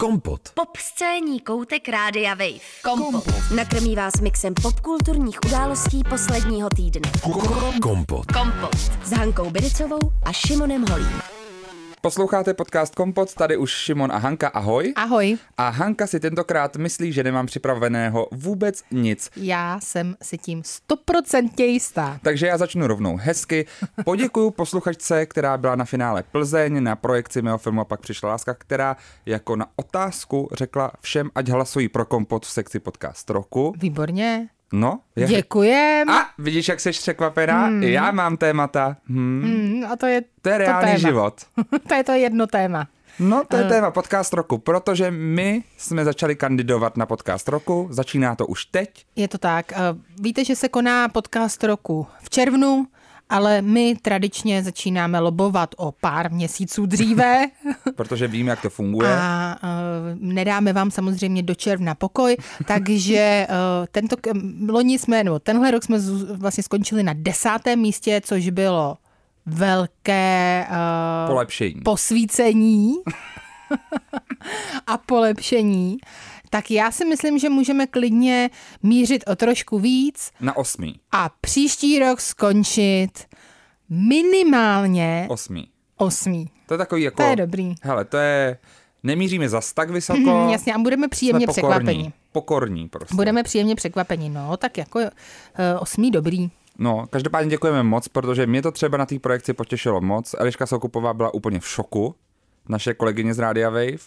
Kompot. Pop scéní koutek Rádia Wave. Kompot. Nakrmí vás mixem popkulturních událostí posledního týdne. Kompot. Kompot. S Hankou Bericovou a Šimonem Holím. Posloucháte podcast Kompot, tady už Šimon a Hanka, ahoj. Ahoj, A Hanka si tentokrát myslí, že nemám připraveného vůbec nic. já jsem si tím stoprocentně jistá. Takže já začnu rovnou hezky. Poděkuju posluchačce, která byla na finále Plzeň na projekci mého filmu a pak přišla láska, která jako na otázku řekla všem, ať hlasují pro kompot v sekci podcast roku. Výborně. No, je... Děkujem. A vidíš, jak jsi překvapená? Hmm. Já mám témata. Hmm. Hmm, a to je To je reálný téma. život. to je to jedno téma. No, to je Eh. téma podcast roku, protože my jsme začali kandidovat na podcast roku, začíná to už teď. Je to tak. Eh, Víte, že se koná podcast roku v červnu, ale my tradičně začínáme lobovat o pár měsíců dříve protože vím, jak to funguje. a uh, nedáme vám samozřejmě do června pokoj, takže uh, tento, loni jsme, nebo tenhle rok jsme vlastně skončili na desátém místě, což bylo velké uh, Polepšení. posvícení a polepšení, tak já si myslím, že můžeme klidně mířit o trošku víc Na osmý. a příští rok skončit minimálně Osmý. osmý. To je takový jako... To je dobrý. Hele, to je... Nemíříme zas tak vysoko. Mhm, jasně, a budeme příjemně pokorní. překvapeni. Pokorní prostě. Budeme příjemně překvapeni, no, tak jako uh, osmý dobrý. No, každopádně děkujeme moc, protože mě to třeba na té projekci potěšilo moc. Eliška Soukupová byla úplně v šoku, naše kolegyně z Rádia Wave.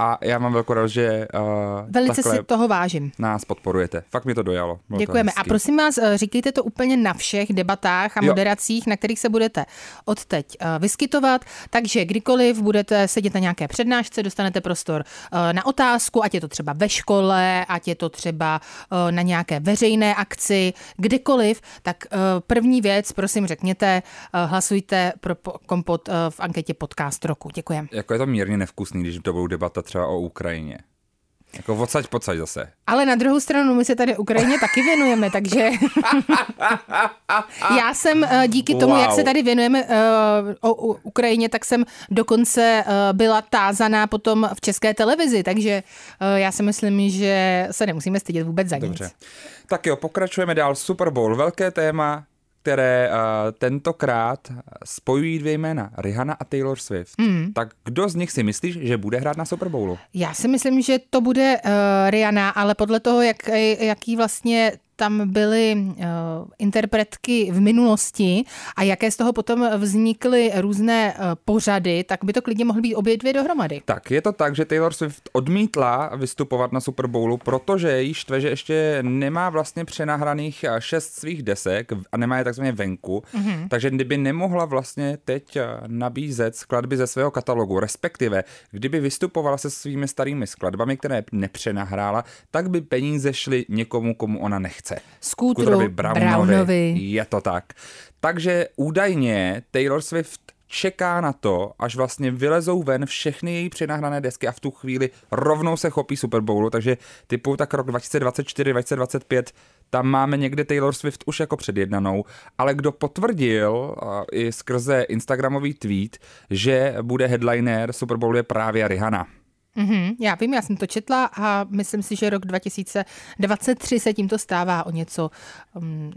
A já mám velkou radost, že uh, Velice si toho vážím. nás podporujete. Fakt mi to dojalo. Bylo to Děkujeme. A hezký. prosím vás, eh, říkejte to úplně na všech debatách a Jo. moderacích, na kterých se budete odteď eh, vyskytovat. Takže kdykoliv budete sedět na nějaké přednášce, dostanete prostor eh, na otázku, ať je to třeba ve škole, ať je to třeba eh, na nějaké veřejné akci, kdekoliv, tak eh, první věc, prosím řekněte, eh, hlasujte pro po- kompot eh, v anketě podcast roku. Děkujeme. Jako je to mírně nevkusný, když to budou debata třeba o Ukrajině. Jako odsaď pocať zase. Ale na druhou stranu my se tady Ukrajině taky věnujeme, takže já jsem eh, díky tomu, Wow. jak se tady věnujeme eh, o Ukrajině, tak jsem dokonce eh, byla tázaná potom v české televizi, takže já si myslím, že se nemusíme stydět vůbec za Dobře. nic. Tak jo, pokračujeme dál. Super Bowl, velké téma, které uh, tentokrát spojují dvě jména, Rihanna a Taylor Swift. Hmm. Tak kdo z nich si myslíš, že bude hrát na Super Bowlu? Já si myslím, že to bude uh, Rihanna, ale podle toho, jak, jaký vlastně tam byly uh, interpretky v minulosti a jaké z toho potom vznikly různé uh, pořady, tak by to klidně mohly být obě dvě dohromady. Tak, je to tak, že Taylor Swift odmítla vystupovat na Super Bowlu, protože jí štve, že ještě nemá vlastně přenahraných eh, šest svých desek a nemá je takzvaně venku, mm-hmm. takže kdyby nemohla vlastně teď eh, nabízet skladby ze svého katalogu, respektive kdyby vystupovala se svými starými skladbami, které nepřenahrála, tak by peníze šly někomu, komu ona nechce. Skútru Skútrovi Brownovi. Brownovi. Je to tak. Takže údajně Taylor Swift čeká na to, až vlastně vylezou ven všechny její přenahrané desky a v tu chvíli rovnou se chopí Super Bowlu, takže typu tak rok 2024, 2025 tam máme někde Taylor Swift už jako předjednanou, ale kdo potvrdil a i skrze Instagramový tweet, že bude headliner Super Bowlu je právě Rihanna. Mhm, já vím, já jsem to četla a myslím si, že rok 2023 se tímto stává o něco um,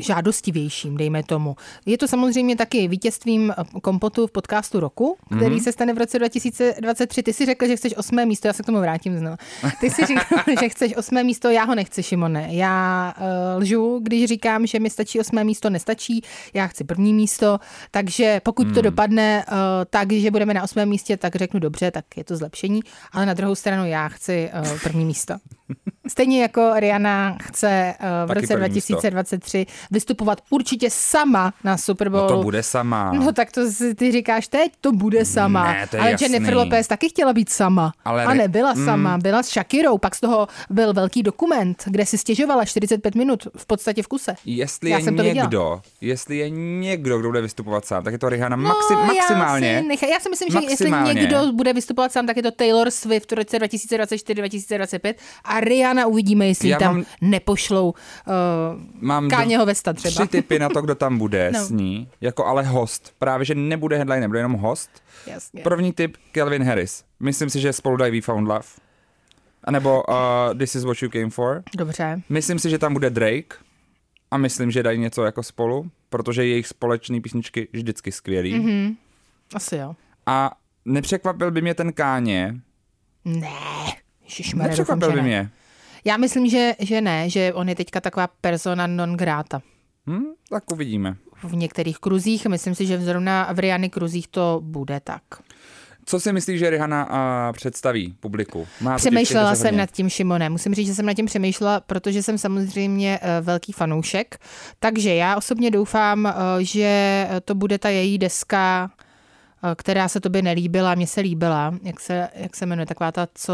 žádostivějším, dejme tomu. Je to samozřejmě taky vítězstvím eh, kompotu v podcastu roku, který mm-hmm. se stane v roce 2023. Ty si řekl, že chceš osmé místo, já se k tomu vrátím znovu. Ty si řekl, že chceš osmé místo, já ho nechci, Šimone. Já uh, lžu, když říkám, že mi stačí osmé místo, nestačí, já chci první místo, takže pokud mm. to dopadne uh, tak, že budeme na osmém místě, tak řeknu dobře, tak je to zlepšení, ale na druhou stranu já chci uh, první místo. Stejně jako Rihanna chce uh, v Taky roce první místo. 2023 vystupovat určitě sama na Super Bowl. No to bude sama. No tak to si ty říkáš teď, to bude sama. Ne, to je Ale jasný. Jennifer Lopez taky chtěla být sama. Ale a ne- nebyla sama, byla s Shakirou, pak z toho byl velký dokument, kde si stěžovala 45 minut v podstatě v kuse. Jestli Já je jsem to viděla. někdo, jestli je někdo, kdo bude vystupovat sám, tak je to Rihanna No, maxi- maximálně. Já si, nechaj, já si myslím, že jestli Maximálně. někdo bude vystupovat sám, tak je to Taylor Swift v roce 2024-2025 a Rihanna Rihana, uvidíme, jestli Já tam mám- nepošlou uh, Mám Káněho Vesta třeba. tři typy na to, kdo tam bude No. s ní, jako ale host. Právě, že nebude headliner, bude jenom host. Jasně. První typ, Kelvin Harris. Myslím si, že spolu dají We Found Love. A nebo uh, This is what you came for. Dobře. Myslím si, že tam bude Drake. A myslím, že dají něco jako spolu, protože jejich společné písničky vždycky skvělý. Mhm. Mm-hmm. Asi jo. A nepřekvapil by mě ten Káně. Ne. Nepřekvapil by ne. mě. Já myslím, že, že ne, že on je teďka taková persona non grata Hm? Tak uvidíme. v některých kruzích. Myslím si, že zrovna v Riany kruzích to bude tak. Co si myslíš, že Rihanna uh, představí publiku? Má Přemýšlela jsem nad tím Šimonem. Musím říct, že jsem nad tím přemýšlela, protože jsem samozřejmě eh, velký fanoušek. Takže já osobně doufám, eh, že to bude ta její deska, která se tobě nelíbila, mně se líbila. Jak se, jak se jmenuje? Taková ta, co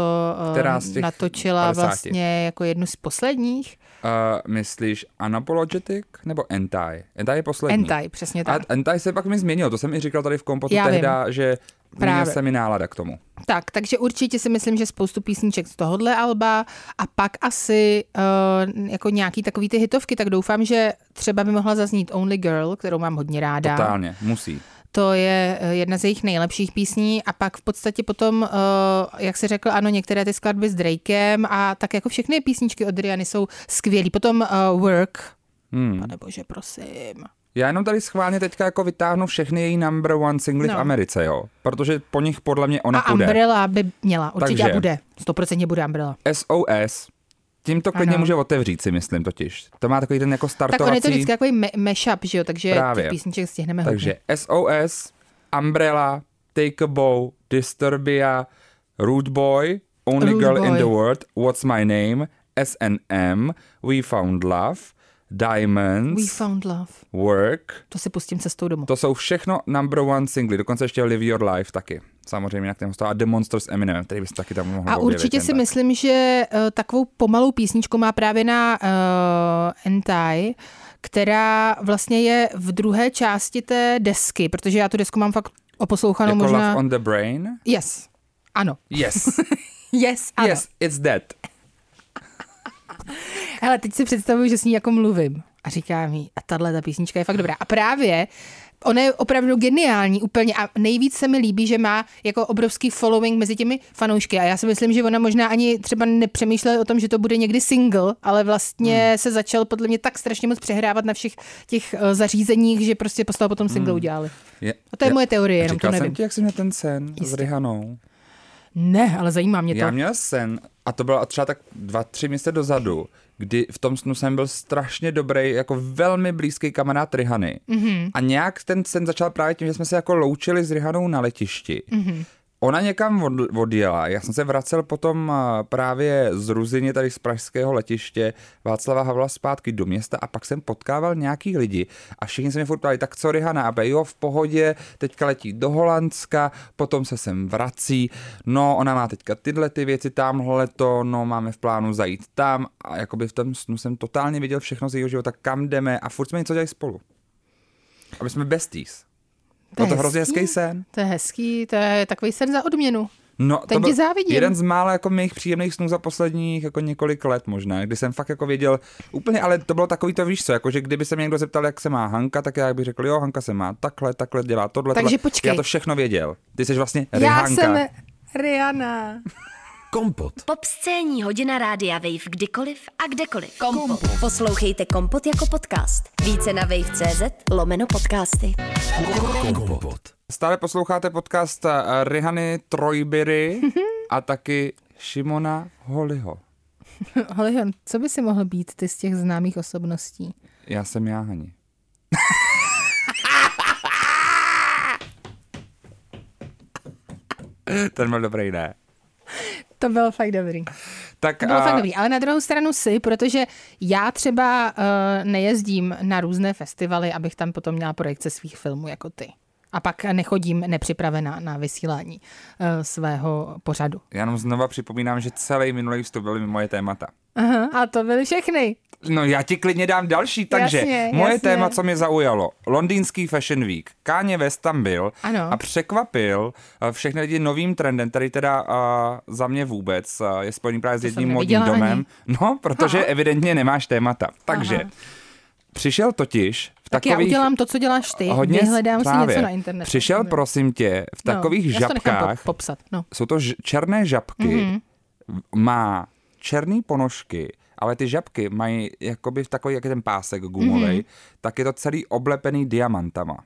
eh, Která z těch natočila 50? vlastně jako jednu z posledních. Uh, myslíš Unapologetic nebo Anti? Anti je poslední. Entai, přesně A tak. Anti se pak mi změnil, to jsem i říkal tady v kompotu Já vím. tehda, že měnila Právě. se mi nálada k tomu. Tak, takže určitě si myslím, že spoustu písniček z tohohle alba a pak asi uh, jako nějaký takový ty hitovky, tak doufám, že třeba by mohla zaznít Only Girl, kterou mám hodně ráda. Totálně, musí. To je eh, jedna z jejich nejlepších písní a pak v podstatě potom, uh, jak se řekl, ano, některé ty skladby s Drakem a tak jako všechny písničky od Riany jsou skvělý. Potom uh, Work, Hmm. pane bože, prosím. Já jenom tady schválně teďka jako vytáhnu všechny její number one singly v No. Americe, jo. Protože po nich podle mě ona a půjde. Umbrella by měla, určitě Takže- bude. Stoprocentně bude Umbrella. SOS, tím to klidně Ano. může otevřít, si myslím totiž. To má takový ten jako Tak startovací... on je to vždycky takový me- mashup, že jo, takže Právě. těch písniček stihneme Takže hodně. SOS, Umbrella, Take a Bow, Disturbia, Rude Boy, Only Rude Girl in Boy. the World, What's My Name, SNM, We Found Love, Diamonds, We found love. Work. To si pustím cestou domů. To jsou všechno number one singly, dokonce ještě Live Your Life taky. Samozřejmě, jak ten hostel. A The Monsters Eminem, který bys taky tam mohl A určitě si tak. myslím, že uh, takovou pomalou písničku má právě na uh, Entai, která vlastně je v druhé části té desky, protože já tu desku mám fakt oposlouchanou Jako možná... Love on the Brain? Yes. Ano. Yes. Yes, ano. yes, it's that. Hele, teď si představuju, že s ní jako mluvím. A říká mi, a tahle ta písnička je fakt dobrá. A právě ona je opravdu geniální úplně a nejvíc se mi líbí, že má jako obrovský following mezi těmi fanoušky a já si myslím, že ona možná ani třeba nepřemýšlela o tom, že to bude někdy single, ale vlastně hmm. se začal podle mě tak strašně moc přehrávat na všech těch uh, zařízeních, že prostě postavu potom single hmm. udělali. Je, A to je moje teorie, jenom to nevím. jsem ti, jak jsem měl ten sen s Jistě. Rihanou. Ne, ale zajímá mě to. Já měl sen, a to bylo třeba tak dva, tři měsíce dozadu, kdy v tom snu jsem byl strašně dobrý, jako velmi blízký kamarád Rihany. Mhm. Mm-hmm. A nějak ten sen začal právě tím, že jsme se jako loučili s Rihanou na letišti. Mm-hmm. Ona někam od, odjela, já jsem se vracel potom právě z Ruzině, tady z pražského letiště Václava Havla zpátky do města a pak jsem potkával nějaký lidi a všichni se mě furt ptali, tak co Rihana, a jo, v pohodě, teďka letí do Holandska, potom se sem vrací, no ona má teďka tyhle ty věci, tamhle to, no máme v plánu zajít tam a jakoby v tom snu jsem totálně viděl všechno z jejího života, kam jdeme a furt jsme něco dělali spolu. Aby jsme besties. To je to hrozně hezký. sen. To je hezký, to je takový sen za odměnu. No, Ten to byl závidím. jeden z mála jako mých příjemných snů za posledních jako několik let možná, kdy jsem fakt jako věděl úplně, ale to bylo takový to víš co, jako že kdyby se mě někdo zeptal, jak se má Hanka, tak já bych řekl, jo, Hanka se má takhle, takhle dělá tohle, Takže tohle. počkej. Já to všechno věděl. Ty jsi vlastně Já Rihanka. jsem Rihanna. Kompot. Pop scéní hodina rádia Wave kdykoliv a kdekoliv. Kompot. Poslouchejte Kompot jako podcast. Více na wave.cz lomeno podcasty. Stále posloucháte podcast eh, Rihany Trojbyry a taky Šimona Holiho. Holion, co by si mohl být ty z těch známých osobností? Já jsem já, Hani. Ten byl dobrý, ne? To bylo fakt dobrý. Tak To bylo a- fakt dobrý, ale na druhou stranu si, protože já třeba uh, nejezdím na různé festivaly, abych tam potom měla projekce svých filmů jako ty. A pak nechodím nepřipravená na vysílání uh, svého pořadu. Já jenom znova připomínám, že celý minulý vstup byly moje témata. Aha, a to byly všechny. No já ti klidně dám další, takže Jasně, moje jasně. téma, co mě zaujalo, londýnský Fashion Week. Kanye West tam byl Ano. a překvapil eh, všechny lidi novým trendem, který teda uh, za mě vůbec uh, je spojený právě s jsem jedním modním domem. ani. No, protože Aha. evidentně nemáš témata. Takže Aha. přišel totiž v Tak já takových... udělám to, co děláš ty. hodně Vyhledám si právě. něco na internetu. Přišel, No. prosím tě, v takových no, já si to nechám žabkách, po- popsat. No. jsou to ž- černé žabky, Mhm. má černý ponožky, ale ty žabky mají jakoby v takový, jak je ten pásek gumový, Mhm. tak je to celý oblepený diamantama.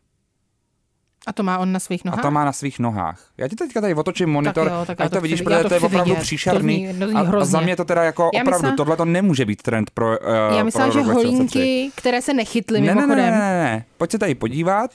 A to má on na svých A nohách? to má na svých nohách. Já ti teďka tady otočím monitor, jo, tak ať to to vidíš, protože to to je opravdu vidět. příšerný. To zní- to zní a, a za mě to teda jako Já opravdu, myslela- tohle to nemůže být trend pro uh, Já pro že rok 2023. holínky, které se nechytly ne, ne, ne, mimochodem. ne, ne, ne, pojď se tady podívat.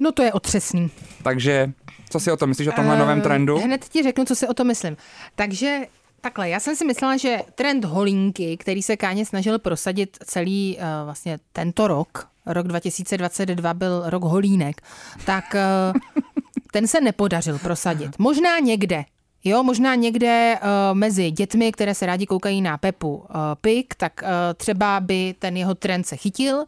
No to je otřesný. Takže, co si o tom myslíš, o tomhle novém Eh, trendu? Hned ti řeknu, co si o to myslím. Takže takhle, já jsem si myslela, že trend holínky, který se Káně snažil prosadit celý uh, vlastně tento rok, rok 2022 byl rok holínek, tak uh, ten se nepodařil prosadit. Možná někde, Jo, možná někde uh, mezi dětmi, které se rádi koukají na Pepu uh, Pig, tak uh, třeba by ten jeho trend se chytil,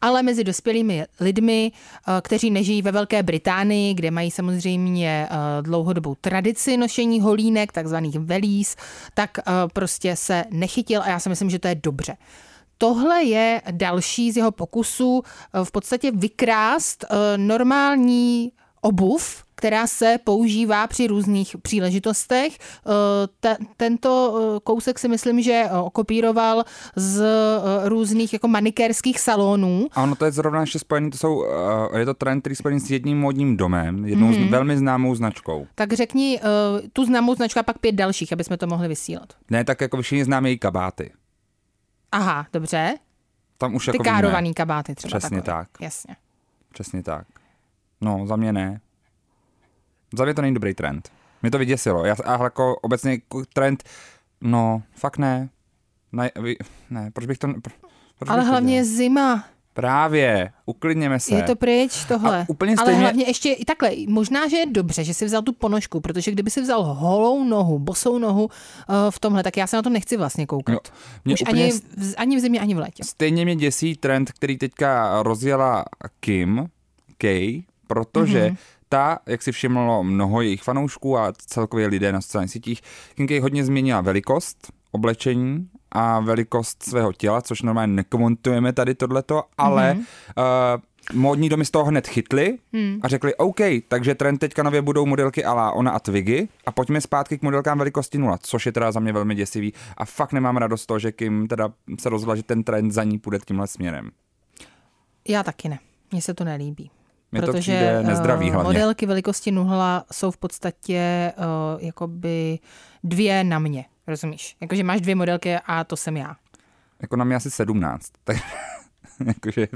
ale mezi dospělými lidmi, uh, kteří nežijí ve Velké Británii, kde mají samozřejmě uh, dlouhodobou tradici nošení holínek, takzvaných velís, tak uh, prostě se nechytil a já si myslím, že to je dobře. Tohle je další z jeho pokusů eh, v podstatě vykrást eh, normální obuv, která se používá při různých příležitostech. Eh, te- Tento eh, kousek si myslím, že eh, kopíroval z různých jako manikérských salonů. A ono to je zrovna ještě spojený, to jsou, je to trend, který je spojený s jedním modním domem, jednou Mhm. mm-hmm. z velmi známou značkou. Tak řekni tu známou značku a pak pět dalších, aby jsme to mohli vysílat. Ne, tak jako všichni známe její kabáty. Aha, dobře. Tam už Ty jako károvaný víme. kabáty třeba. Přesně takové. tak. Jasně. Přesně tak. No, za mě ne. Za mě to není dobrý trend. Mě to vyděsilo. Já, a jako obecně jako trend, no, fakt ne. Ne, ne proč bych to... Proč Ale bych to hlavně je dělal? zima. Právě, uklidněme se. Je to pryč, tohle. A úplně Ale stejně- hlavně ještě i takhle, možná, že je dobře, že si vzal tu ponožku, protože kdyby si vzal holou nohu, bosou nohu uh, v tomhle, tak já se na to nechci vlastně koukat. No, mě Už úplně ani, v, ani v zimě, ani v létě. Stejně mě děsí trend, který teďka rozjela Kim K, protože Mhm. mm-hmm. Ta, jak si všimlo mnoho jejich fanoušků a celkově lidé na sociálních sítích, Kim K hodně změnila velikost oblečení a velikost svého těla, což normálně nekomentujeme tady tohleto, ale Mhm. mm-hmm. uh, módní domy z toho hned chytli Hmm. a řekli OK, takže trend teďka nově budou modelky ala ona a Twiggy a pojďme zpátky k modelkám velikosti 0, což je teda za mě velmi děsivý a fakt nemám radost z toho, že Kim teda se rozhodla, že ten trend za ní půjde tímhle směrem. Já taky ne. Mně se to nelíbí. To protože přijde nezdravý eh, hlavně. modelky velikosti nuhla jsou v podstatě uh, jakoby dvě na mě. Rozumíš? Jakože máš dvě modelky a to jsem já. Jako na mě asi 17, tak jakože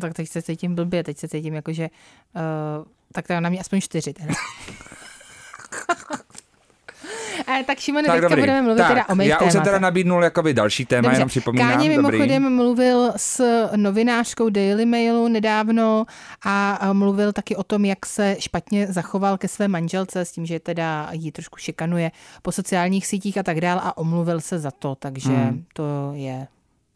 Tak teď se cítím blbě, teď se cítím jakože, uh, tak to na mě aspoň čtyři. Teda. Tak Šimone, tak teďka dobrý. budeme mluvit tak, teda o mých já už jsem teda nabídnul jakoby další téma, jenom připomínám. Káně dobrý. mimochodem mluvil s novinářkou Daily Mailu nedávno a mluvil taky o tom, jak se špatně zachoval ke své manželce s tím, že teda ji trošku šikanuje po sociálních sítích a tak dál a omluvil se za to, takže Hmm. to je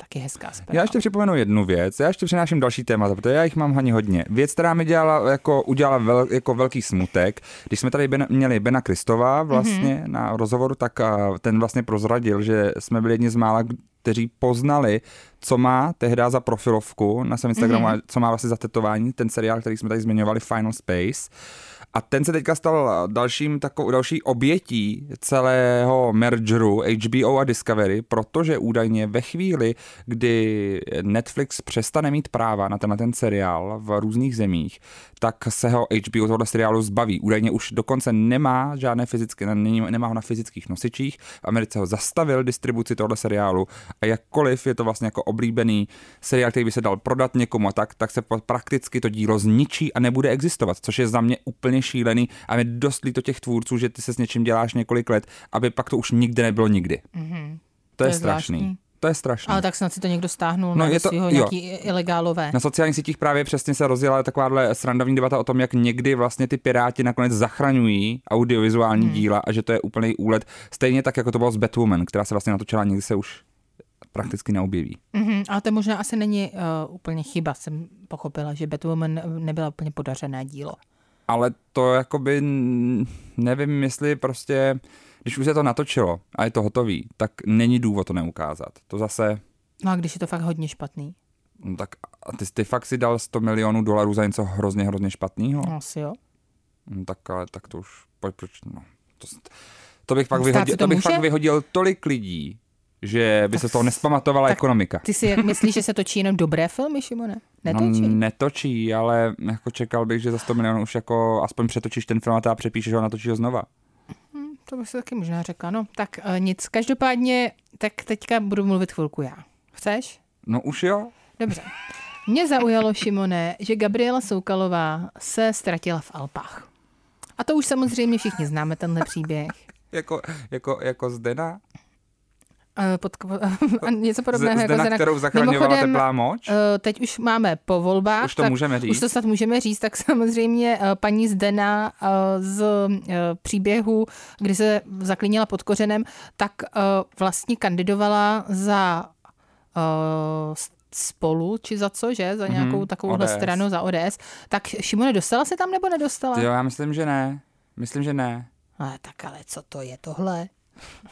taky hezká zpráva. Já ještě připomenu jednu věc, já ještě přináším další témata, protože já jich mám hani hodně. Věc, která mi dělala, jako, udělala vel, jako velký smutek, když jsme tady ben, měli Bena Kristova vlastně mm-hmm. na rozhovoru, tak a, ten vlastně prozradil, že jsme byli jedni z mála, kteří poznali, co má tehdy za profilovku na svém Instagramu, mm-hmm. a co má vlastně za tetování, ten seriál, který jsme tady zmiňovali, Final Space. A ten se teďka stal dalším takovou, další obětí celého mergeru HBO a Discovery, protože údajně ve chvíli, kdy Netflix přestane mít práva na tenhle ten seriál v různých zemích, tak se ho HBO tohle seriálu zbaví. Údajně už dokonce nemá žádné fyzické, nemá ho na fyzických nosičích. V Americe ho zastavil distribuci tohle seriálu a jakkoliv je to vlastně jako oblíbený seriál, který by se dal prodat někomu a tak, tak se prakticky to dílo zničí a nebude existovat, což je za mě úplně šílený a mě dost líto těch tvůrců, že ty se s něčím děláš několik let, aby pak to už nikde nebylo nikdy. Mhm. To, To je, je strašný. zvláštní. to je strašné. Ale tak snad si to někdo stáhnul, no, je to, nějaký jo. ilegálové. Na sociálních sítích právě přesně se rozjela takováhle srandovní debata o tom, jak někdy vlastně ty piráti nakonec zachraňují audiovizuální hmm. díla a že to je úplný úlet. Stejně tak, jako to bylo s Batwoman, která se vlastně natočila, někdy se už prakticky neobjeví. Mm-hmm, ale to možná asi není uh, úplně chyba, jsem pochopila, že Batwoman nebyla úplně podařené dílo. Ale to jakoby, nevím, jestli prostě, když už se to natočilo a je to hotový, tak není důvod to neukázat. To zase... No a když je to fakt hodně špatný? No tak a ty, ty fakt si dal 100 milionů dolarů za něco hrozně, hrozně špatného? No asi jo. No tak ale tak to už, pojď, proč, no. To, to bych, fakt vyhodil, to, to bych fakt vyhodil tolik lidí, že by tak, se toho nespamatovala ekonomika. Ty si myslíš, že se točí jenom dobré filmy, Šimone? Netočí? No, netočí, ale jako čekal bych, že za 100 milionů už jako aspoň přetočíš ten film a ta přepíšeš ho a natočíš ho znova. Hmm, to bych se taky možná řekla. No, tak uh, nic. Každopádně, tak teďka budu mluvit chvilku já. Chceš? No už jo. Dobře. Mě zaujalo, Šimone, že Gabriela Soukalová se ztratila v Alpách. A to už samozřejmě všichni známe, tenhle příběh. jako, jako, jako Zdena? Eh, pod, něco podobného. Z, jako Zdena, kterou zachraňovala teplá moč? Eh, teď už máme po volbách. Už to tak, můžeme říct. Už to snad můžeme říct, tak samozřejmě eh, paní Zdena z příběhu, kdy se zaklínila pod kořenem, tak vlastně kandidovala za spolu, či za co, že? Za nějakou mm-hmm, takovouhle ODS. stranu, za ODS. Tak Šimone, dostala se tam nebo nedostala? Jo, já myslím, že ne. Myslím, že ne. Ale tak ale co to je tohle?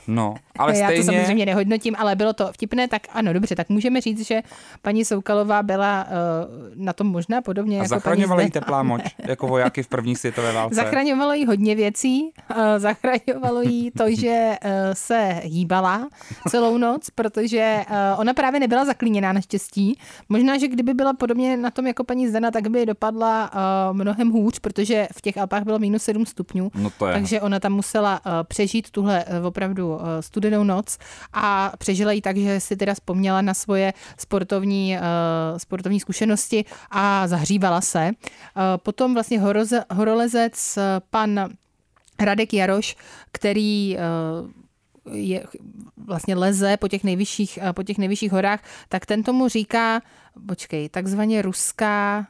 No, ale Já stejně... to samozřejmě nehodnotím, ale bylo to vtipné, tak ano, dobře, tak můžeme říct, že paní Soukalová byla uh, na tom možná podobně A jako zachraňovala paní jí teplá moč, jako vojáky v první světové válce. Zachraňovalo jí hodně věcí, uh, zachraňovalo jí to, že uh, se hýbala celou noc, protože uh, ona právě nebyla zaklíněná naštěstí. Možná, že kdyby byla podobně na tom jako paní Zdena, tak by dopadla uh, mnohem hůř, protože v těch Alpách bylo minus 7 stupňů, no to je. takže ona tam musela uh, přežít tuhle uh, opravdu eh, studenou noc a přežila ji tak, že si teda vzpomněla na svoje sportovní, eh, sportovní zkušenosti a zahřívala se. Eh, potom vlastně horolezec pan Radek Jaroš, který je, vlastně leze po těch, nejvyšších, po těch nejvyšších horách, tak ten tomu říká, počkej, takzvaně ruská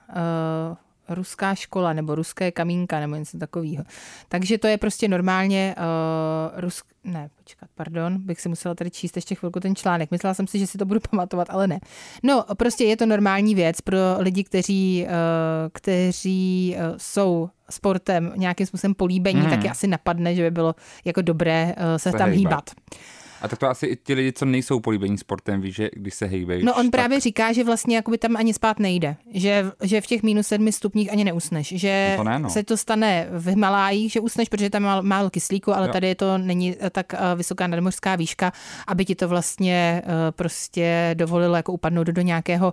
ruská škola nebo ruské kamínka nebo něco takového. Takže to je prostě normálně uh, rusk... Ne, počkat, pardon, bych si musela tady číst ještě chvilku ten článek. Myslela jsem si, že si to budu pamatovat, ale ne. No, prostě je to normální věc pro lidi, kteří, uh, kteří uh, jsou sportem nějakým způsobem políbení, hmm. taky asi napadne, že by bylo jako dobré uh, se, se tam hýbat. hýbat. A tak to asi i ti lidi, co nejsou políbení sportem, ví, že když se hejbejí. No on tak... právě říká, že vlastně jakoby tam ani spát nejde. Že, že v těch minus sedmi stupních ani neusneš. Že no to ne, no. se to stane v Himalájích, že usneš, protože tam má málo kyslíku, ale jo. tady to není tak eh, vysoká nadmořská výška, aby ti to vlastně eh, prostě dovolilo jako upadnout do, do nějakého uh,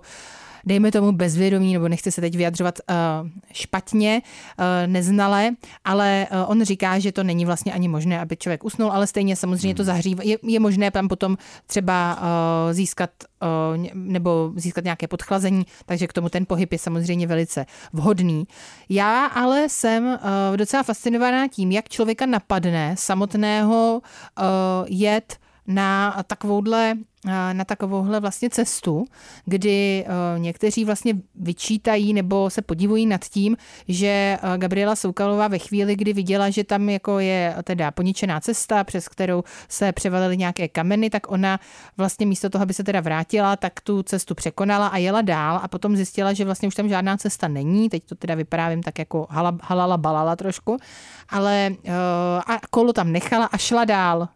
dejme tomu bezvědomí, nebo nechci se teď vyjadřovat uh, špatně, uh, neznale, ale uh, on říká, že to není vlastně ani možné, aby člověk usnul, ale stejně samozřejmě to hmm. zahřívá. Je, je možné tam potom třeba získat nebo získat nějaké podchlazení, takže k tomu ten pohyb je samozřejmě velice vhodný. Já ale jsem docela fascinovaná tím, jak člověka napadne samotného jet na takovouhle na takovouhle vlastně cestu, kdy někteří vlastně vyčítají nebo se podivují nad tím, že Gabriela Soukalová ve chvíli, kdy viděla, že tam jako je teda poničená cesta, přes kterou se převalily nějaké kameny, tak ona vlastně místo toho, aby se teda vrátila, tak tu cestu překonala a jela dál a potom zjistila, že vlastně už tam žádná cesta není. Teď to teda vyprávím tak jako halala balala trošku, ale a kolo tam nechala a šla dál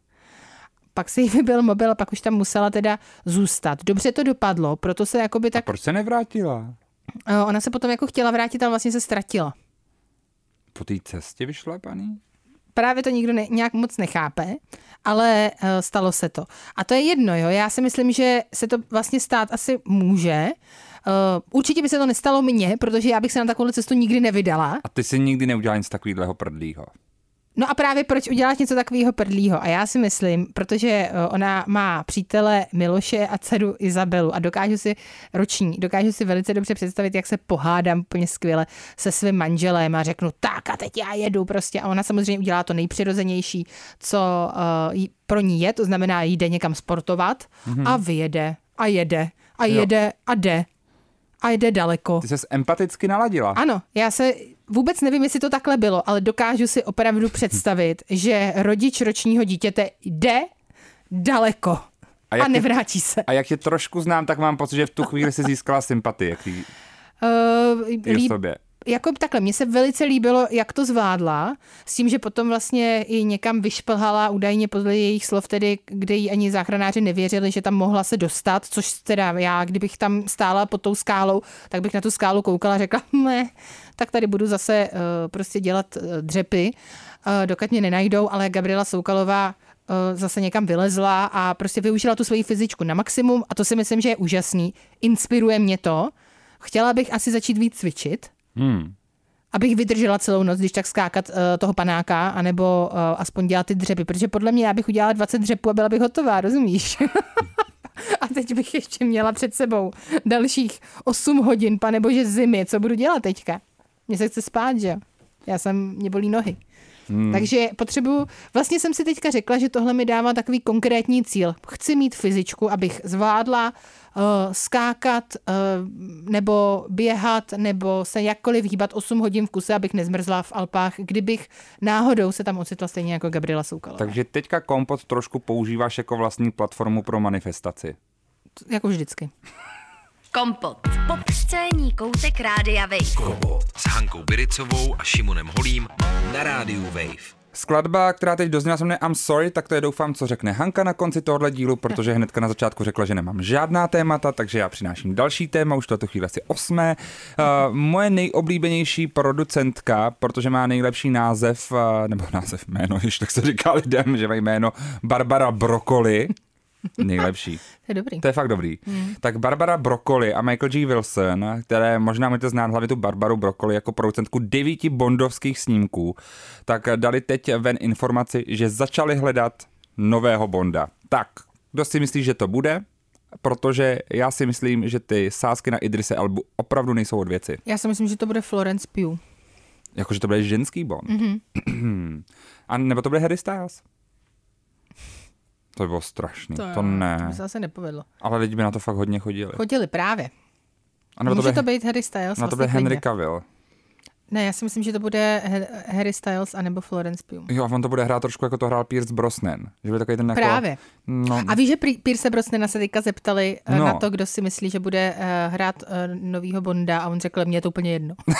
pak se jí vybil mobil a pak už tam musela teda zůstat. Dobře to dopadlo, proto se jakoby tak... A proč se nevrátila? Ona se potom jako chtěla vrátit, ale vlastně se ztratila. Po té cestě vyšla paní? Právě to nikdo ne, nějak moc nechápe, ale uh, stalo se to. A to je jedno, jo. Já si myslím, že se to vlastně stát asi může. Uh, určitě by se to nestalo mně, protože já bych se na takovou cestu nikdy nevydala. A ty si nikdy neudělala nic takového prdlýho? No a právě proč udělat něco takového prdlího? A já si myslím, protože eh, ona má přítele Miloše a dceru Izabelu a dokážu si roční, dokážu si velice dobře představit, jak se pohádám úplně skvěle se svým manželem a řeknu tak a teď já jedu prostě a ona samozřejmě udělá to nejpřirozenější, co uh, pro ní je, to znamená jde někam sportovat mm-hmm. a vyjede a jede a jede jo. a jde a jde daleko. Ty se empaticky naladila. Ano, já se vůbec nevím, jestli to takhle bylo, ale dokážu si opravdu představit, že rodič ročního dítěte jde daleko a, a nevrátí se. A jak tě trošku znám, tak mám pocit, že v tu chvíli si získala sympatii. Jaký... Uh, líb, sobě jako takhle, mně se velice líbilo, jak to zvládla, s tím, že potom vlastně i někam vyšplhala, údajně podle jejich slov tedy, kde jí ani záchranáři nevěřili, že tam mohla se dostat, což teda já, kdybych tam stála pod tou skálou, tak bych na tu skálu koukala a řekla, ne, tak tady budu zase uh, prostě dělat uh, dřepy, uh, dokud mě nenajdou, ale Gabriela Soukalová zase někam vylezla a prostě využila tu svoji fyzičku na maximum a to si myslím, že je úžasný. Inspiruje mě to. Chtěla bych asi začít víc cvičit, Hmm. Abych vydržela celou noc, když tak skákat uh, toho panáka, anebo uh, aspoň dělat ty dřepy, protože podle mě já bych udělala 20 dřepů a byla bych hotová, rozumíš? a teď bych ještě měla před sebou dalších 8 hodin, panebože zimy, co budu dělat teďka? Mně se chce spát, že Já jsem, mě bolí nohy. Hmm. Takže potřebuju, vlastně jsem si teďka řekla, že tohle mi dává takový konkrétní cíl. Chci mít fyzičku, abych zvládla uh, skákat uh, nebo běhat nebo se jakkoliv hýbat 8 hodin v kuse, abych nezmrzla v Alpách, kdybych náhodou se tam ocitla stejně jako Gabriela Soukala. Takže teďka Kompot trošku používáš jako vlastní platformu pro manifestaci. Jako vždycky. Kompot. Pop scéní koutek Rádia Wave. Kompot s Hankou Biricovou a Šimonem Holím na Rádiu Wave. Skladba, která teď dozněla se mne I'm sorry, tak to je doufám, co řekne Hanka na konci tohohle dílu, protože hnedka na začátku řekla, že nemám žádná témata, takže já přináším další téma, už toto chvíli asi osmé. Uh, moje nejoblíbenější producentka, protože má nejlepší název, uh, nebo název jméno, když tak se říká lidem, že mají jméno Barbara Broccoli, Nejlepší. to je dobrý. To je fakt dobrý. Hmm. Tak Barbara Broccoli a Michael G. Wilson, které možná můžete znát hlavně tu Barbaru Broccoli jako producentku devíti bondovských snímků, tak dali teď ven informaci, že začali hledat nového Bonda. Tak, kdo si myslí, že to bude? Protože já si myslím, že ty sásky na Idrise Albu opravdu nejsou od věci. Já si myslím, že to bude Florence Pugh. Jakože to bude ženský Bond. Mm-hmm. a nebo to bude Harry Styles. To by bylo strašný. To, to ne. To se zase nepovedlo. Ale lidi by na to fakt hodně chodili. Chodili právě. A Může to, by, to být Harry Styles? No to bude Henry Cavill. Ne, já si myslím, že to bude Harry Styles anebo Florence Pugh. Jo, on to bude hrát trošku jako to hrál Pierce Brosnan. Že bude takový ten jako, Právě. No. A víš, že Pierce Brosnana se teďka zeptali eh, no. na to, kdo si myslí, že bude uh, hrát uh, novýho Bonda a on řekl, mně je to úplně jedno.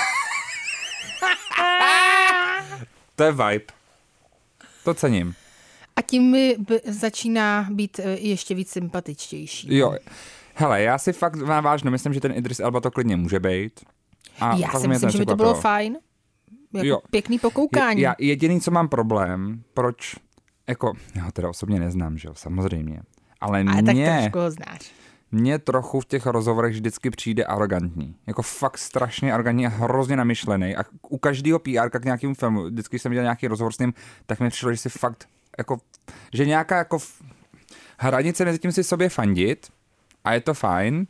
to je vibe. To cením a tím mi začíná být e, ještě víc sympatičtější. Jo, hele, já si fakt vážně myslím, že ten Idris Elba to klidně může být. A já si myslím, že by to bylo fajn. Jako jo. pěkný pokoukání. Já jediný, co mám problém, proč, jako, já teda osobně neznám, že jo, samozřejmě. Ale, Ale mě, tak trošku ho znáš. Mně trochu v těch rozhovorech vždycky přijde arrogantní. Jako fakt strašně arrogantní a hrozně namyšlený. A u každého PR k nějakému filmu, vždycky jsem viděl nějaký rozhovor s ním, tak mi přišlo, že si fakt jako, že nějaká jako hranice mezi tím si sobě fandit a je to fajn,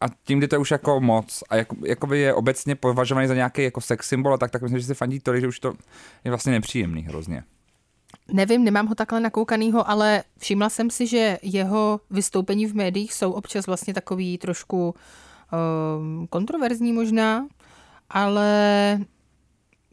a tím, kdy to je už jako moc a jako, jakoby je obecně považovaný za nějaký jako sex symbol, tak, tak myslím, že si fandí tolik, že už to je vlastně nepříjemný hrozně. Nevím, nemám ho takhle nakoukanýho, ale všimla jsem si, že jeho vystoupení v médiích jsou občas vlastně takový trošku um, kontroverzní možná, ale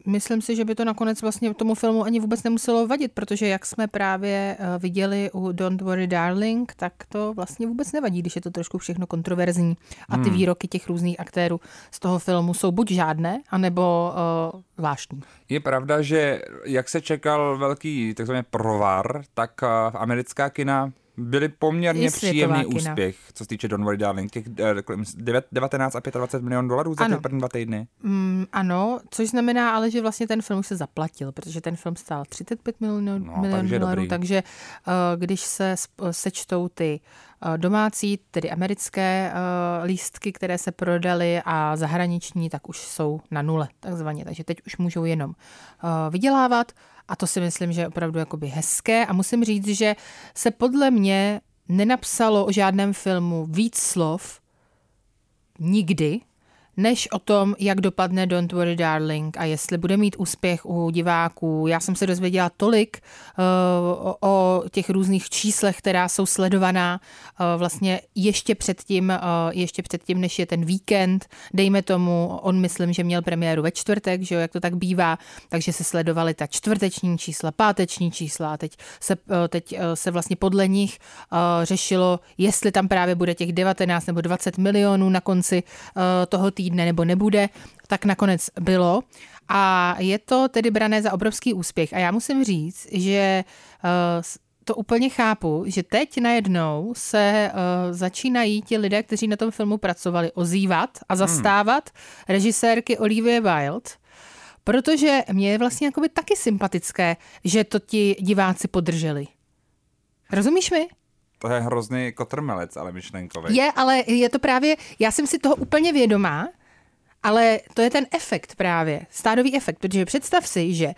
myslím si, že by to nakonec vlastně tomu filmu ani vůbec nemuselo vadit, protože jak jsme právě eh, viděli u Don't Worry Darling, tak to vlastně vůbec nevadí, když je to trošku všechno kontroverzní a ty hmm. výroky těch různých aktérů z toho filmu jsou buď žádné, anebo uh, zvláštní. Je pravda, že jak se čekal velký takzvaný provar, tak uh, americká kina byly poměrně příjemný kina. úspěch, co se týče Don't Worry Darling, těch 19 a 25 milionů dolarů za ty první dva týdny. Mm, ano, což znamená ale, že vlastně ten film už se zaplatil, protože ten film stál 35 milionů, no, milionů takže dolarů, dobrý. takže uh, když se sečtou ty uh, domácí, tedy americké uh, lístky, které se prodaly a zahraniční, tak už jsou na nule, takzvaně. Takže teď už můžou jenom uh, vydělávat A to si myslím, že je opravdu jakoby hezké a musím říct, že se podle mě nenapsalo o žádném filmu víc slov nikdy, než o tom, jak dopadne Don't Worry Darling a jestli bude mít úspěch u diváků. Já jsem se dozvěděla tolik uh, o, těch různých číslech, která jsou sledovaná uh, vlastně ještě předtím, uh, ještě předtím, než je ten víkend. Dejme tomu, on myslím, že měl premiéru ve čtvrtek, že jo, jak to tak bývá, takže se sledovaly ta čtvrteční čísla, páteční čísla a teď se, teď se vlastně podle nich řešilo, jestli tam právě bude těch 19 nebo 20 milionů na konci toho týdne týdne nebo nebude, tak nakonec bylo. A je to tedy brané za obrovský úspěch. A já musím říct, že uh, to úplně chápu, že teď najednou se uh, začínají ti lidé, kteří na tom filmu pracovali, ozývat a hmm. zastávat hmm. režisérky Olivia Wilde, protože mě je vlastně jakoby taky sympatické, že to ti diváci podrželi. Rozumíš mi? To je hrozný kotrmelec, ale myšlenkový. Je, ale je to právě, já jsem si toho úplně vědomá, ale to je ten efekt právě, stádový efekt, protože představ si, že uh,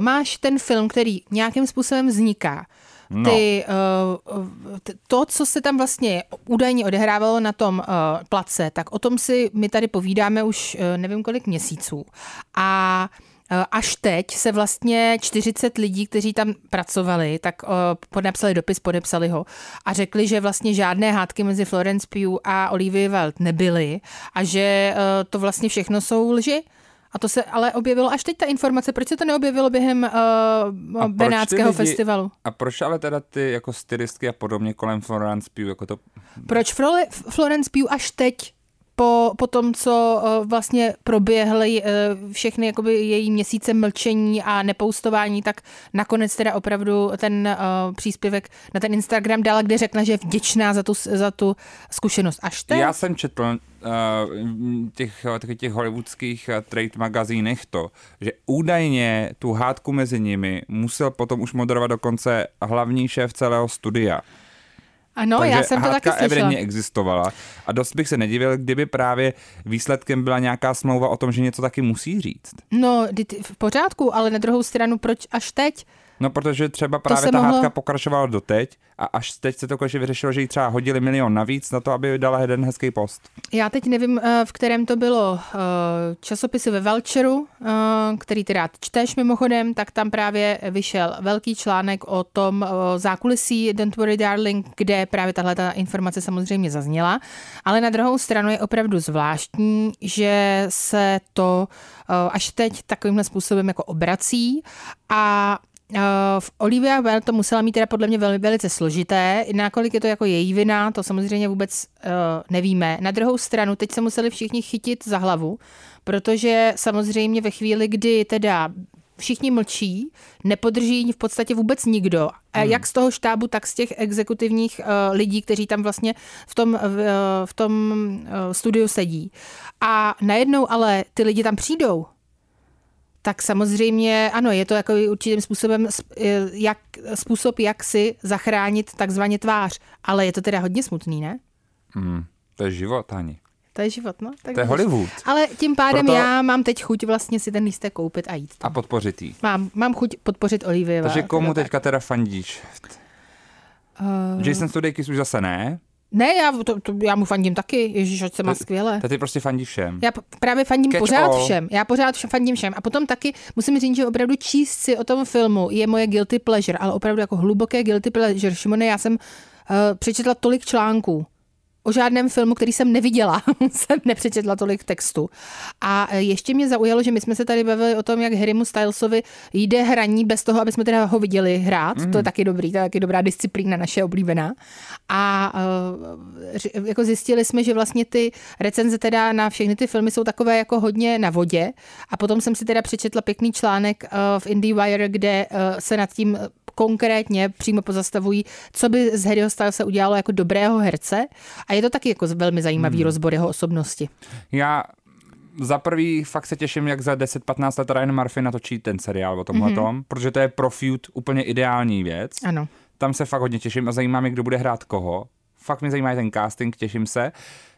máš ten film, který nějakým způsobem vzniká, No. Ty, uh, to, co se tam vlastně údajně odehrávalo na tom uh, place, tak o tom si my tady povídáme už uh, nevím kolik měsíců. A uh, až teď se vlastně 40 lidí, kteří tam pracovali, tak uh, podepsali dopis, podepsali ho a řekli, že vlastně žádné hádky mezi Florence Pugh a Olivia Wilde nebyly a že uh, to vlastně všechno jsou lži. A to se ale objevilo až teď ta informace. Proč se to neobjevilo během uh, Benátského lidi, festivalu? A proč ale teda ty jako stylistky a podobně kolem Florence Pugh? Jako to... Proč Florence Pugh až teď po, po tom, co eh, vlastně proběhly eh, všechny jakoby její měsíce mlčení a nepoustování, tak nakonec teda opravdu ten uh, příspěvek na ten Instagram dala, kde řekla, že je vděčná za tu, za tu zkušenost. Až teď? Já jsem četl těch, těch hollywoodských trade magazínech to, že údajně tu hádku mezi nimi musel potom už moderovat dokonce hlavní šéf celého studia. Ano, Takže já jsem to taky slyšela. existovala a dost bych se nedivil, kdyby právě výsledkem byla nějaká smlouva o tom, že něco taky musí říct. No, v pořádku, ale na druhou stranu, proč až teď? No, protože třeba právě ta mohlo... hádka pokračovala doteď a až teď se to konečně vyřešilo, že jí třeba hodili milion navíc na to, aby dala jeden hezký post. Já teď nevím, eh, v kterém to bylo eh, časopisy ve Velčeru, eh, který ty rád čteš mimochodem, tak tam právě vyšel velký článek o tom zákulisí Don't Worry Darling, kde právě tahle ta informace samozřejmě zazněla, ale na druhou stranu je opravdu zvláštní, že se to až teď takovýmhle způsobem jako obrací a v Olivia Wilde to musela mít teda podle mě vel, velice složité. Nakolik je to jako její vina, to samozřejmě vůbec uh, nevíme. Na druhou stranu, teď se museli všichni chytit za hlavu, protože samozřejmě ve chvíli, kdy teda všichni mlčí, nepodrží v podstatě vůbec nikdo. Hmm. Jak z toho štábu, tak z těch exekutivních uh, lidí, kteří tam vlastně v tom, uh, v tom uh, studiu sedí. A najednou ale ty lidi tam přijdou tak samozřejmě ano, je to jako určitým způsobem jak, způsob, jak si zachránit takzvaně tvář. Ale je to teda hodně smutný, ne? Mm, to je život, Ani. To je život, no. Tak to je Hollywood. Ale tím pádem Proto... já mám teď chuť vlastně si ten lístek koupit a jít. Tam. A podpořit jí. Mám, mám chuť podpořit Olivia. Takže komu teďka teda fandíš? Uh... Jason Sudeikis už zase ne? Ne, já, to, to, já mu fandím taky, Ježíš, ať se má skvěle. To ty prostě fandí všem. Já právě fandím Catch pořád all. všem. Já pořád všem, fandím všem. A potom taky musím říct, že opravdu číst si o tom filmu je moje guilty pleasure, ale opravdu jako hluboké guilty pleasure. Šimone, já jsem uh, přečetla tolik článků o žádném filmu, který jsem neviděla, jsem nepřečetla tolik textu. A e, ještě mě zaujalo, že my jsme se tady bavili o tom, jak Harrymu Stylesovi jde hraní bez toho, aby jsme teda ho viděli hrát. Mm. To je taky dobrý, to je taky dobrá disciplína naše oblíbená. A uh, jako zjistili jsme, že vlastně ty recenze teda na všechny ty filmy jsou takové jako hodně na vodě. A potom jsem si teda přečetla pěkný článek uh, v IndieWire, kde uh, se nad tím konkrétně přímo pozastavují, co by z Harryho se udělalo jako dobrého herce. A je to taky jako velmi zajímavý hmm. rozbor jeho osobnosti. Já za prvý fakt se těším, jak za 10-15 let Ryan Murphy natočí ten seriál o tomhle mm-hmm. protože to je pro feud úplně ideální věc. Ano. Tam se fakt hodně těším a zajímá mě, kdo bude hrát koho. Fakt mě zajímá ten casting, těším se.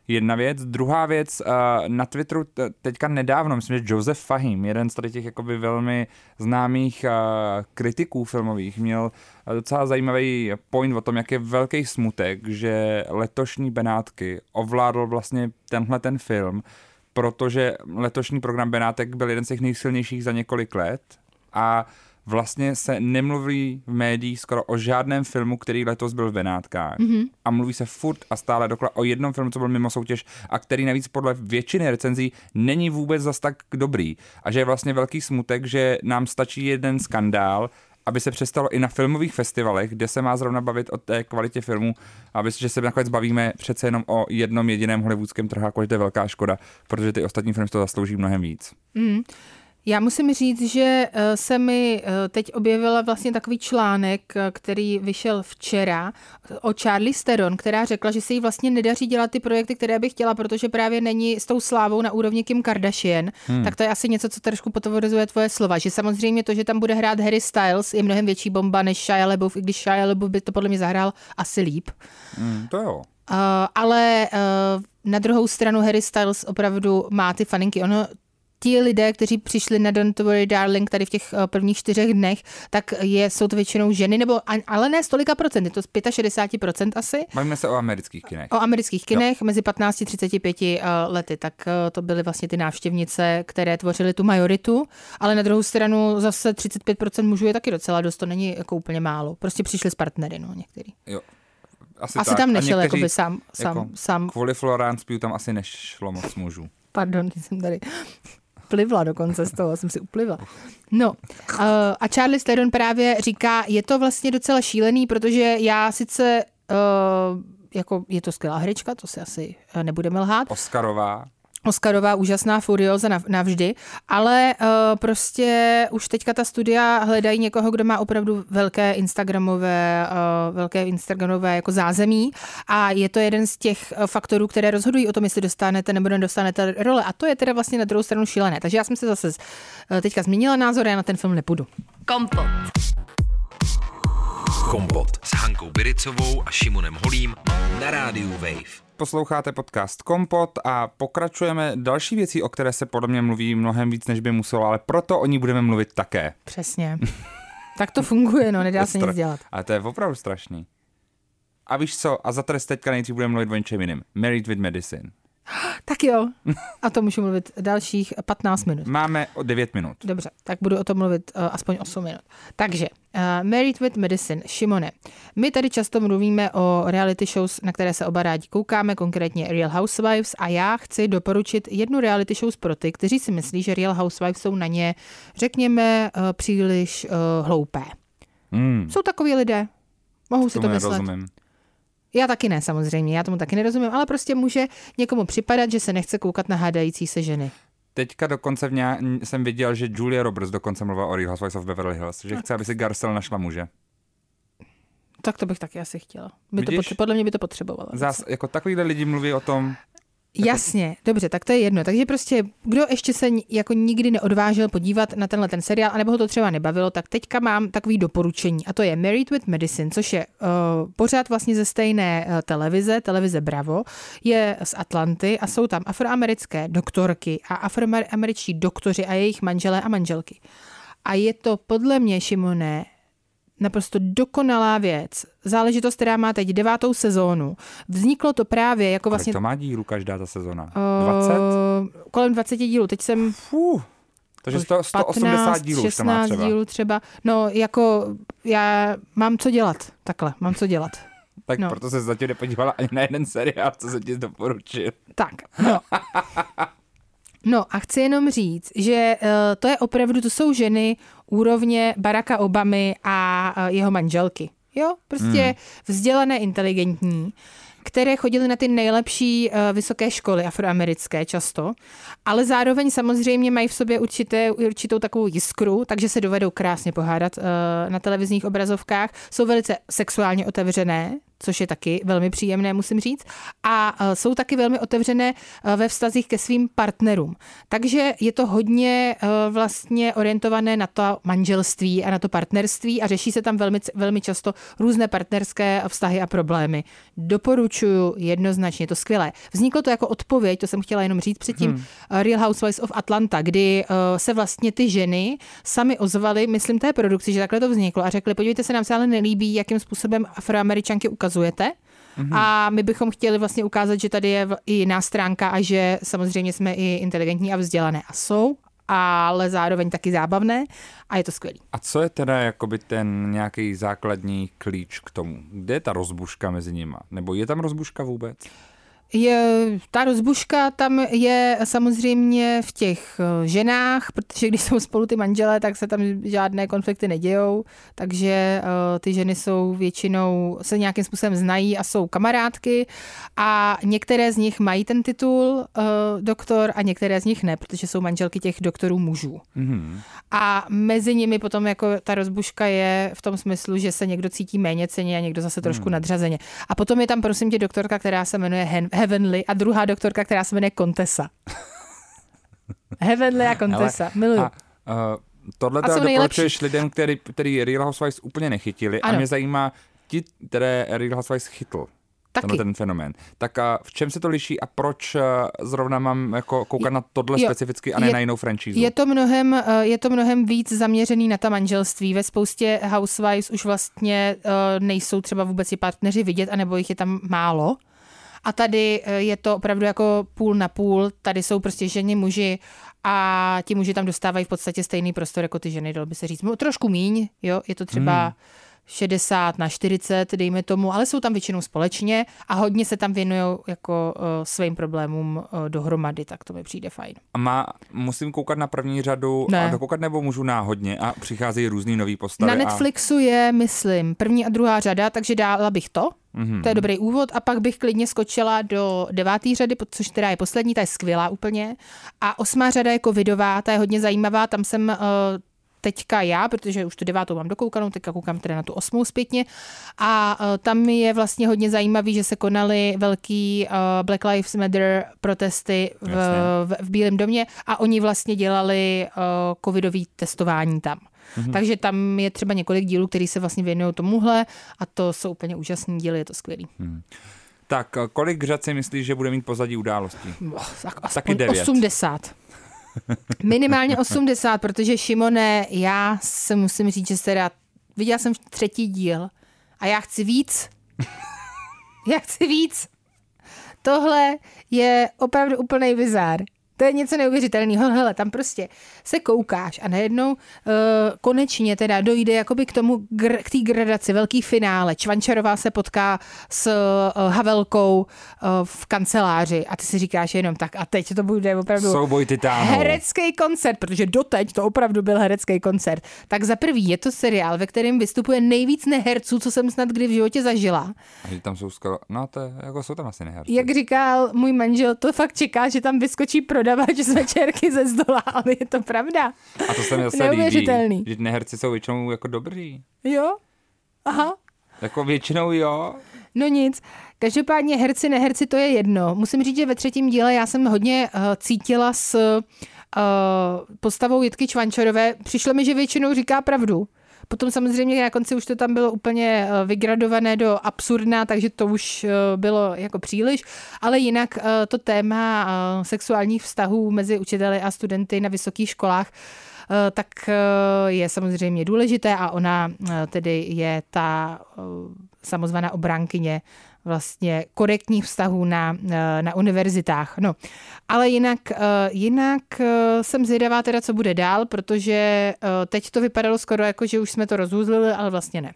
Jedna věc. Druhá věc, uh, na Twitteru teďka nedávno, myslím, že Joseph Fahim, jeden z těch jakoby velmi známých uh, kritiků filmových, měl docela zajímavý point o tom, jak je velký smutek, že letošní Benátky ovládl vlastně tenhle ten film, protože letošní program Benátek byl jeden z těch nejsilnějších za několik let a vlastně se nemluví v médiích skoro o žádném filmu, který letos byl v Benátkách. Mm-hmm. A mluví se furt a stále dokola o jednom filmu, co byl mimo soutěž a který navíc podle většiny recenzí není vůbec zas tak dobrý. A že je vlastně velký smutek, že nám stačí jeden skandál, aby se přestalo i na filmových festivalech, kde se má zrovna bavit o té kvalitě filmu, aby že se nakonec bavíme přece jenom o jednom jediném hollywoodském trháku, že to je velká škoda, protože ty ostatní filmy to zaslouží mnohem víc. Mm. Já musím říct, že eh, se mi eh, teď objevila vlastně takový článek, eh, který vyšel včera o Charlie Steron, která řekla, že se jí vlastně nedaří dělat ty projekty, které by chtěla, protože právě není s tou slávou na úrovni Kim Kardashian. Hmm. Tak to je asi něco, co trošku potvrzuje tvoje slova. Že samozřejmě to, že tam bude hrát Harry Styles, je mnohem větší bomba než Shia LaBeouf, i když Shia LaBeouf by to podle mě zahrál asi líp. Hmm, to jo. Uh, ale uh, na druhou stranu Harry Styles opravdu má ty faninky. Ono ti lidé, kteří přišli na Don't Worry Darling tady v těch eh, prvních čtyřech dnech, tak je, jsou to většinou ženy, nebo ale ne stolika procent, je to z 65% asi. Bavíme se o amerických kinech. O amerických kinech jo. mezi 15 a 35 lety, tak eh, to byly vlastně ty návštěvnice, které tvořily tu majoritu, ale na druhou stranu zase 35% mužů je taky docela dost, to není jako úplně málo. Prostě přišli s partnery, no, některý. Jo. Asi, asi tak. tam nešel jakoby sám, sám, jako sám. Kvůli Florence Pugh tam asi nešlo moc mužů. Pardon, jsem tady plivla dokonce z toho, jsem si uplivla. No uh, a Charlie Theron právě říká, je to vlastně docela šílený, protože já sice uh, jako je to skvělá hrička, to si asi eh, nebudeme lhát. Oscarová. Oscarová úžasná furioza navždy, ale uh, prostě už teďka ta studia hledají někoho, kdo má opravdu velké Instagramové, uh, velké Instagramové jako zázemí a je to jeden z těch uh, faktorů, které rozhodují o tom, jestli dostanete nebo nedostanete role a to je teda vlastně na druhou stranu šílené. Takže já jsem se zase uh, teďka změnila názor, já na ten film nepůjdu. Kompot. Kompot s Hankou Biricovou a Šimonem Holím na rádiu Wave. Posloucháte podcast Kompot a pokračujeme další věcí, o které se podle mě mluví mnohem víc, než by muselo, ale proto o ní budeme mluvit také. Přesně. tak to funguje, no, nedá se nic dělat. Ale to je opravdu strašný. A víš co, a za trest teďka nejdřív budeme mluvit o něčem jiným. Married with Medicine. Tak jo. A to můžu mluvit dalších 15 minut. Máme o 9 minut. Dobře, tak budu o tom mluvit uh, aspoň 8 minut. Takže, uh, Married with Medicine, Šimone. My tady často mluvíme o reality shows, na které se oba rádi koukáme, konkrétně Real Housewives a já chci doporučit jednu reality show pro ty, kteří si myslí, že Real Housewives jsou na ně, řekněme, uh, příliš uh, hloupé. Mm. Jsou takový lidé. Mohou si to myslet. Nerozumím. Já taky ne, samozřejmě, já tomu taky nerozumím, ale prostě může někomu připadat, že se nechce koukat na hádající se ženy. Teďka dokonce v ně, jsem viděl, že Julia Roberts dokonce mluvila o Real Housewives of Beverly Hills, že chce, aby si Garcel našla muže. Tak to bych taky asi chtěla. By to potře- podle mě by to potřebovala. Zás, jako takovýhle lidi mluví o tom. Jasně, dobře, tak to je jedno. Takže prostě, kdo ještě se jako nikdy neodvážil podívat na tenhle ten seriál, anebo ho to třeba nebavilo, tak teďka mám takový doporučení a to je Married with Medicine, což je uh, pořád vlastně ze stejné uh, televize, televize Bravo, je z Atlanty a jsou tam afroamerické doktorky a afroameričtí doktoři a jejich manželé a manželky. A je to podle mě, Šimone, naprosto dokonalá věc. Záležitost, která má teď devátou sezónu. Vzniklo to právě jako vlastně... to má dílu každá ta sezóna? 20? Uh, kolem 20 dílů. Teď jsem... Fuh. Takže 100, 180 15, dílů 16 má třeba. dílů třeba. No, jako já mám co dělat. Takhle, mám co dělat. tak no. proto se zatím nepodívala ani na jeden seriál, co se ti doporučil. Tak, no. No a chci jenom říct, že uh, to je opravdu, to jsou ženy úrovně Baracka Obamy a uh, jeho manželky. Jo, prostě hmm. vzdělané, inteligentní, které chodily na ty nejlepší uh, vysoké školy afroamerické často, ale zároveň samozřejmě mají v sobě určité, určitou takovou jiskru, takže se dovedou krásně pohádat uh, na televizních obrazovkách. Jsou velice sexuálně otevřené, což je taky velmi příjemné, musím říct. A e, jsou taky velmi otevřené ve vztazích ke svým partnerům. Takže je to hodně vlastně orientované na to manželství a na to partnerství a řeší se tam velmi, velmi často různé partnerské vztahy a problémy. Doporučuju jednoznačně, to skvělé. Vzniklo to jako odpověď, to jsem chtěla jenom říct předtím, hmm. Real Housewives of Atlanta, kdy se vlastně ty ženy sami ozvaly, myslím té produkci, že takhle to vzniklo a řekli, podívejte se, nám se ale nelíbí, jakým způsobem afroameričanky ukazujete. Mm-hmm. A my bychom chtěli vlastně ukázat, že tady je i jiná stránka a že samozřejmě jsme i inteligentní a vzdělané a jsou, ale zároveň taky zábavné a je to skvělý. A co je teda jakoby ten nějaký základní klíč k tomu? Kde je ta rozbuška mezi nimi? Nebo je tam rozbuška vůbec? Je, ta rozbuška tam je samozřejmě v těch eh, ženách, protože když jsou spolu ty manželé, tak se tam žádné konflikty nedějou, takže uh, ty ženy jsou většinou, se nějakým způsobem znají a jsou kamarádky a některé z nich mají ten titul uh, doktor a některé z nich ne, protože jsou manželky těch doktorů mužů. Mm-hmm. A mezi nimi potom jako ta rozbuška je v tom smyslu, že se někdo cítí méně ceně a někdo zase trošku mm. nadřazeně. A potom je tam prosím tě doktorka, která se jmenuje Hen- Heavenly a druhá doktorka, která se jmenuje Contessa. Heavenly a Contessa, miluju. A, uh, tohle teda doporučuješ lidem, který, který Real Housewives úplně nechytili ano. a mě zajímá, ti, které Real Housewives chytl. Taky. ten fenomén. Tak a v čem se to liší a proč eh, zrovna mám jako koukat na tohle jo, specificky a ne je, na jinou franšízu? Je to, mnohem, eh, je to mnohem víc zaměřený na ta manželství. Ve spoustě Housewives už vlastně nejsou třeba vůbec i partneři vidět, anebo jich je tam málo. A tady eh, je to opravdu jako půl na půl, tady jsou prostě ženy, muži a ti muži tam dostávají v podstatě stejný prostor jako ty ženy, dalo by se říct. Trošku míň, jo, je to třeba... Hmm 60 na 40, dejme tomu, ale jsou tam většinou společně a hodně se tam věnují jako uh, svým problémům uh, dohromady, tak to mi přijde fajn. A má, musím koukat na první řadu ne. a dokoukat nebo můžu náhodně a přicházejí různý nový postavy? Na Netflixu a... je, myslím, první a druhá řada, takže dala bych to. Mm-hmm. To je dobrý úvod a pak bych klidně skočila do deváté řady, což teda je poslední, ta je skvělá úplně. A osmá řada je covidová, ta je hodně zajímavá, tam jsem uh, teďka já, protože už tu devátou mám dokoukanou, teďka koukám teda na tu osmou zpětně a uh, tam je vlastně hodně zajímavý, že se konaly velký uh, Black Lives Matter protesty v, v, v Bílém domě a oni vlastně dělali uh, covidový testování tam. Mm-hmm. Takže tam je třeba několik dílů, který se vlastně věnují tomuhle a to jsou úplně úžasný díly, je to skvělý. Mm. Tak kolik řad si myslíš, že bude mít pozadí událostí? Oh, tak Taky 9. 80. Minimálně 80, protože Šimone, já se musím říct, že se rád, viděla jsem třetí díl a já chci víc. Já chci víc. Tohle je opravdu úplný bizár. To je něco neuvěřitelného. Hele, tam prostě se koukáš a najednou uh, konečně teda dojde jakoby k tomu, gr- k té gradaci, velký finále. Čvančarová se potká s uh, Havelkou uh, v kanceláři a ty si říkáš jenom tak a teď to bude opravdu Souboj herecký koncert, protože doteď to opravdu byl herecký koncert. Tak za prvý je to seriál, ve kterém vystupuje nejvíc neherců, co jsem snad kdy v životě zažila. A tam jsou skoro, no to je, jako jsou tam asi neherci. Jak říkal můj manžel, to fakt čeká, že tam vyskočí prodat prodavač z večerky ze zdola, ale je to pravda. A to se mi zase líbí, že neherci jsou většinou jako dobří. Jo? Aha. Jako většinou jo. No nic. Každopádně herci, neherci, to je jedno. Musím říct, že ve třetím díle já jsem hodně uh, cítila s uh, postavou Jitky Čvančarové. Přišlo mi, že většinou říká pravdu. Potom samozřejmě na konci už to tam bylo úplně eh, vygradované do absurdna, takže to už eh, bylo jako příliš, ale jinak eh, to téma sexuálních vztahů mezi učiteli a studenty na vysokých školách tak je samozřejmě důležité a ona tedy je ta samozvaná obránkyně vlastně korektních vztahů na, eh, na univerzitách. No, ale jinak, eh, jinak eh, jsem zvědavá teda, co bude dál, protože teď to vypadalo skoro jako, že už jsme to rozhůzlili, ale vlastně ne.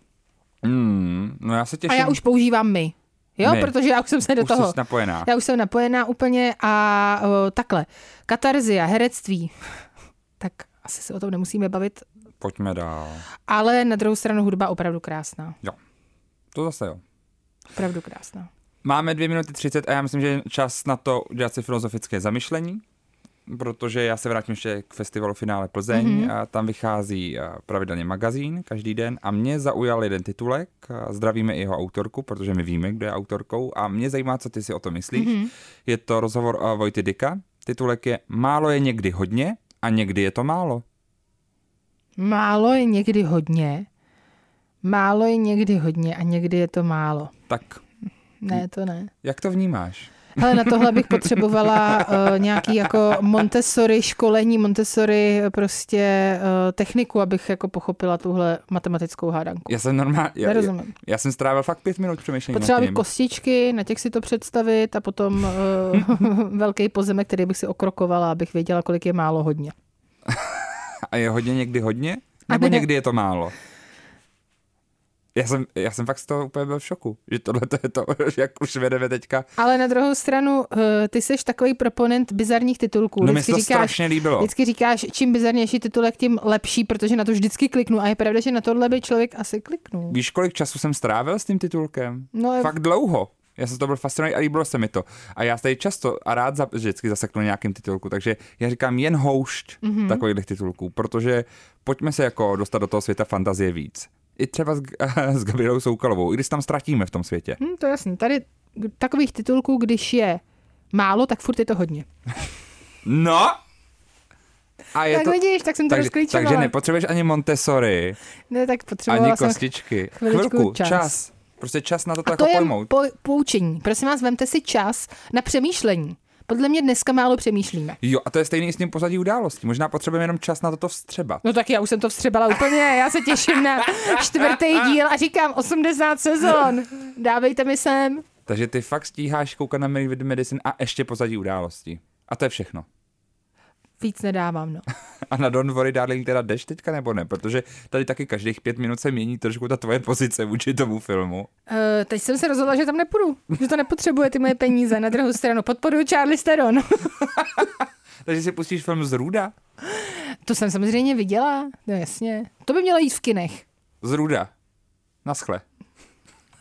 Mm, no já se těším. A já už používám my. Jo, my. protože já už jsem se do už toho. Jsi napojená. Já už jsem napojená úplně a o, takhle. Katarzia, herectví. tak asi se o tom nemusíme bavit. Pojďme dál. Ale na druhou stranu hudba opravdu krásná. Jo, to zase jo. Opravdu krásná. Máme dvě minuty třicet a já myslím, že je čas na to udělat si filozofické zamyšlení. protože já se vrátím ještě k festivalu Finále Plzeň mm-hmm. a tam vychází pravidelně magazín každý den a mě zaujal jeden titulek, zdravíme i jeho autorku, protože my víme, kdo je autorkou a mě zajímá, co ty si o to myslíš. Mm-hmm. Je to rozhovor o Vojty Dika, titulek je Málo je někdy hodně a někdy je to málo. Málo je někdy hodně, málo je někdy hodně a někdy je to málo. Tak. Ne, to ne. Jak to vnímáš? Ale na tohle bych potřebovala uh, nějaký jako Montessori školení, Montessori prostě uh, techniku, abych jako pochopila tuhle matematickou hádanku. Já jsem normálně, já, já, já jsem strávil fakt pět minut přemýšlení. Potřeba bych kostičky, na těch si to představit a potom uh, velký pozemek, který bych si okrokovala, abych věděla, kolik je málo hodně. a je hodně někdy hodně? Nebo ne. někdy je to málo? Já jsem, já jsem fakt z toho úplně byl v šoku, že tohle to je to, jak už vedeme teďka. Ale na druhou stranu, eh, ty jsi takový proponent bizarních titulků. No mi to říkáš, strašně líbilo. Vždycky říkáš, čím bizarnější titulek, tím lepší, protože na to vždycky kliknu. A je pravda, že na tohle by člověk asi kliknul. Víš, kolik času jsem strávil s tím titulkem? No, fakt dlouho. Já jsem to byl fascinovaný a líbilo se mi to. A já tady často a rád za, vždycky zaseknu nějakým titulku, takže já říkám jen houšť mm-hmm. takových titulků, protože pojďme se jako dostat do toho světa fantazie víc i třeba s, s Gabrielou Soukalovou, i když tam ztratíme v tom světě. Hmm, to je jasný. Tady takových titulků, když je málo, tak furt je to hodně. no, a je tak to, vidíš, tak jsem to takže, takže nepotřebuješ ani Montessori, ne, tak potřebovala ani kostičky. Chvilku, čas. čas. Prostě čas na to, to jako je pojmout. Po, poučení. Prosím vás, vemte si čas na přemýšlení. Podle mě dneska málo přemýšlíme. Jo, a to je stejný s tím pozadí událostí. Možná potřebujeme jenom čas na toto vstřebat. No tak já už jsem to vstřebala úplně. Já se těším na čtvrtý díl a říkám 80 sezon. Dávejte mi sem. Takže ty fakt stíháš koukat na Medicine a ještě pozadí událostí. A to je všechno. Víc nedávám, no. A na Don't Worry Darling teda jdeš teďka nebo ne? Protože tady taky každých pět minut se mění trošku ta tvoje pozice vůči tomu filmu. Uh, teď jsem se rozhodla, že tam nepůjdu. Že to nepotřebuje ty moje peníze. Na druhou stranu podporuji Charlie Steron. Takže si pustíš film z Ruda? To jsem samozřejmě viděla, no jasně. To by mělo jít v kinech. Z Ruda. Naschle.